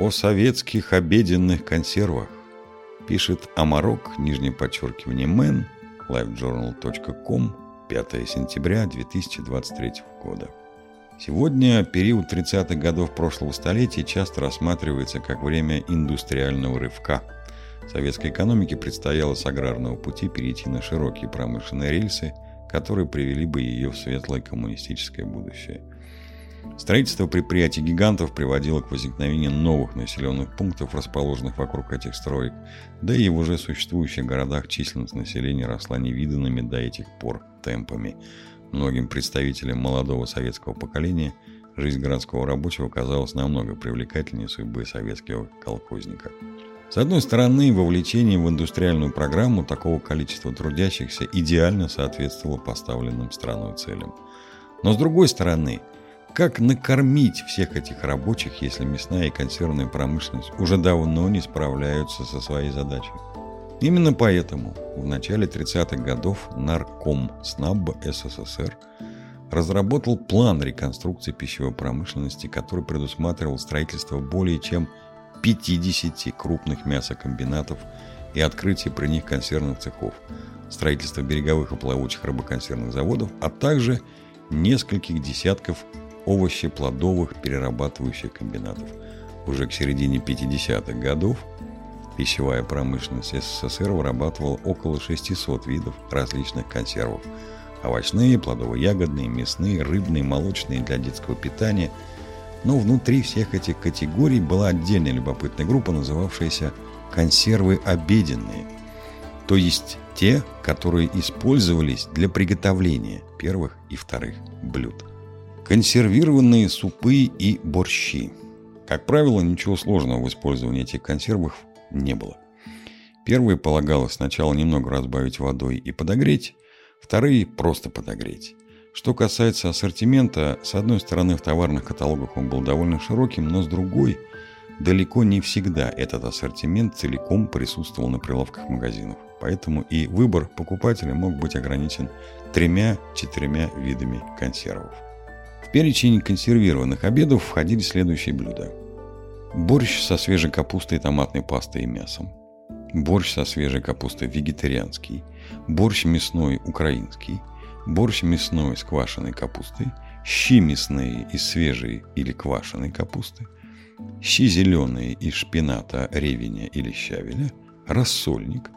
О советских обеденных консервах пишет Амарок, нижнее подчеркивание Мэн, livejournal.com, 5 сентября 2023 года. Сегодня период 30-х годов прошлого столетия часто рассматривается как время индустриального рывка. Советской экономике предстояло с аграрного пути перейти на широкие промышленные рельсы, которые привели бы ее в светлое коммунистическое будущее. Строительство предприятий-гигантов приводило к возникновению новых населенных пунктов, расположенных вокруг этих строек, да и в уже существующих городах численность населения росла невиданными до этих пор темпами – Многим представителям молодого советского поколения жизнь городского рабочего казалась намного привлекательнее судьбы советского колхозника. С одной стороны, вовлечение в индустриальную программу такого количества трудящихся идеально соответствовало поставленным страной целям. Но с другой стороны, как накормить всех этих рабочих, если мясная и консервная промышленность уже давно не справляются со своей задачей? Именно поэтому в начале 30-х годов нарком СНАБ СССР разработал план реконструкции пищевой промышленности, который предусматривал строительство более чем 50 крупных мясокомбинатов и открытие при них консервных цехов, строительство береговых и плавучих рыбоконсервных заводов, а также нескольких десятков овощеплодовых перерабатывающих комбинатов. Уже к середине 50-х годов Пищевая промышленность СССР вырабатывала около 600 видов различных консервов. Овощные, плодово-ягодные, мясные, рыбные, молочные для детского питания. Но внутри всех этих категорий была отдельная любопытная группа, называвшаяся «консервы обеденные», то есть те, которые использовались для приготовления первых и вторых блюд. Консервированные супы и борщи. Как правило, ничего сложного в использовании этих консервов не было. Первые полагалось сначала немного разбавить водой и подогреть, вторые просто подогреть. Что касается ассортимента, с одной стороны в товарных каталогах он был довольно широким, но с другой далеко не всегда этот ассортимент целиком присутствовал на прилавках магазинов. Поэтому и выбор покупателя мог быть ограничен тремя-четырьмя видами консервов. В перечень консервированных обедов входили следующие блюда. Борщ со свежей капустой, томатной пастой и мясом. Борщ со свежей капустой вегетарианский. Борщ мясной украинский. Борщ мясной с квашеной капустой. Щи мясные из свежей или квашеной капусты. Щи зеленые из шпината, ревеня или щавеля. Рассольник.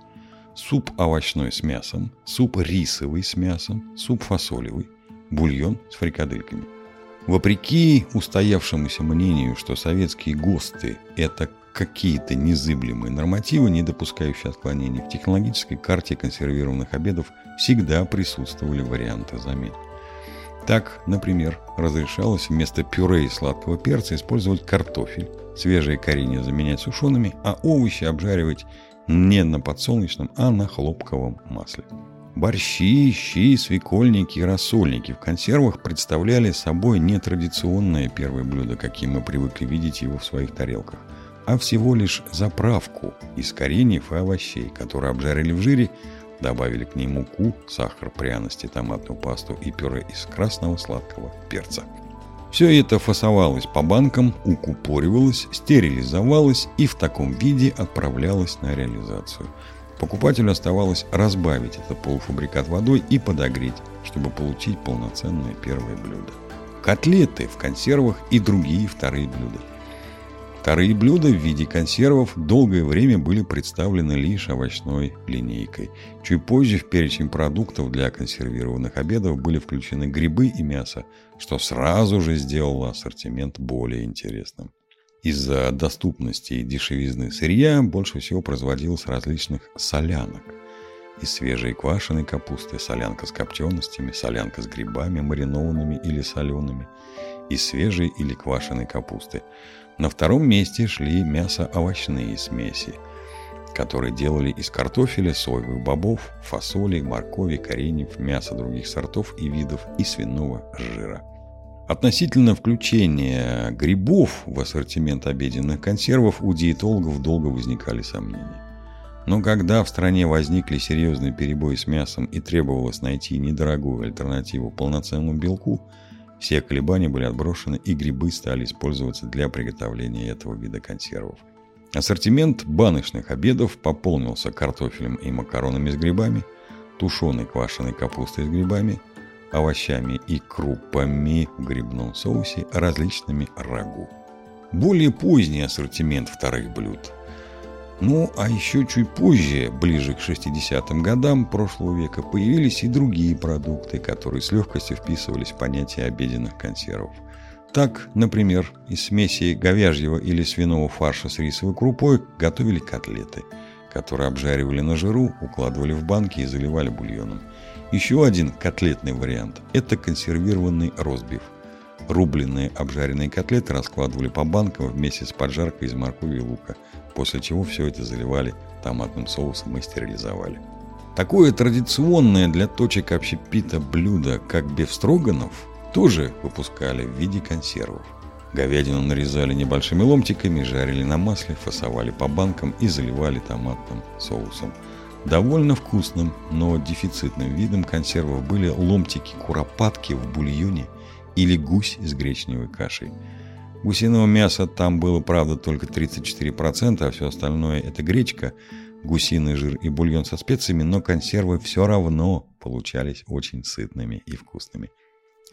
Суп овощной с мясом. Суп рисовый с мясом. Суп фасолевый. Бульон с фрикадельками. Вопреки устоявшемуся мнению, что советские ГОСТы – это какие-то незыблемые нормативы, не допускающие отклонений, в технологической карте консервированных обедов всегда присутствовали варианты замен. Так, например, разрешалось вместо пюре и сладкого перца использовать картофель, свежие коренья заменять сушеными, а овощи обжаривать не на подсолнечном, а на хлопковом масле. Борщи, щи, свекольники и рассольники в консервах представляли собой не традиционное первое блюдо, каким мы привыкли видеть его в своих тарелках, а всего лишь заправку из кореньев и овощей, которые обжарили в жире, добавили к ней муку, сахар, пряности, томатную пасту и пюре из красного сладкого перца. Все это фасовалось по банкам, укупоривалось, стерилизовалось и в таком виде отправлялось на реализацию – Покупателю оставалось разбавить этот полуфабрикат водой и подогреть, чтобы получить полноценное первое блюдо. Котлеты в консервах и другие вторые блюда. Вторые блюда в виде консервов долгое время были представлены лишь овощной линейкой. Чуть позже в перечень продуктов для консервированных обедов были включены грибы и мясо, что сразу же сделало ассортимент более интересным. Из-за доступности и дешевизны сырья больше всего производилось различных солянок. Из свежей квашеной капусты, солянка с копченостями, солянка с грибами, маринованными или солеными, из свежей или квашеной капусты. На втором месте шли мясо-овощные смеси, которые делали из картофеля, соевых бобов, фасоли, моркови, кореньев, мяса других сортов и видов и свиного жира – Относительно включения грибов в ассортимент обеденных консервов у диетологов долго возникали сомнения. Но когда в стране возникли серьезные перебои с мясом и требовалось найти недорогую альтернативу полноценному белку, Все колебания были отброшены, и грибы стали использоваться для приготовления этого вида консервов. Ассортимент баночных обедов пополнился картофелем и макаронами с грибами, тушеной квашеной капустой с грибами, овощами и крупами в грибном соусе, различными рагу. Более поздний ассортимент вторых блюд. Ну, а еще чуть позже, ближе к 60-м годам прошлого века, появились и другие продукты, которые с легкостью вписывались в понятие обеденных консервов. Так, например, из смеси говяжьего или свиного фарша с рисовой крупой готовили котлеты, которые обжаривали на жиру, укладывали в банки и заливали бульоном. Еще один котлетный вариант – это консервированный розбив. Рубленные обжаренные котлеты раскладывали по банкам вместе с поджаркой из моркови и лука, после чего все это заливали томатным соусом и стерилизовали. Такое традиционное для точек общепита блюдо, как бефстроганов, тоже выпускали в виде консервов. Говядину нарезали небольшими ломтиками, жарили на масле, фасовали по банкам и заливали томатным соусом. Довольно вкусным, но дефицитным видом консервов были ломтики куропатки в бульоне или гусь с гречневой кашей. Гусиного мяса там было, правда, только 34%, а все остальное – это гречка, гусиный жир и бульон со специями, но консервы все равно получались очень сытными и вкусными.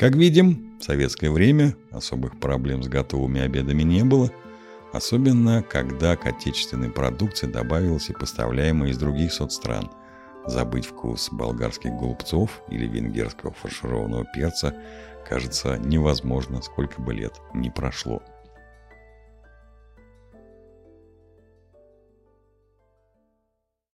Как видим, в советское время особых проблем с готовыми обедами не было, особенно когда к отечественной продукции добавилась и поставляемая из других соцстран. Забыть вкус болгарских голубцов или венгерского фаршированного перца – кажется невозможно, сколько бы лет не прошло.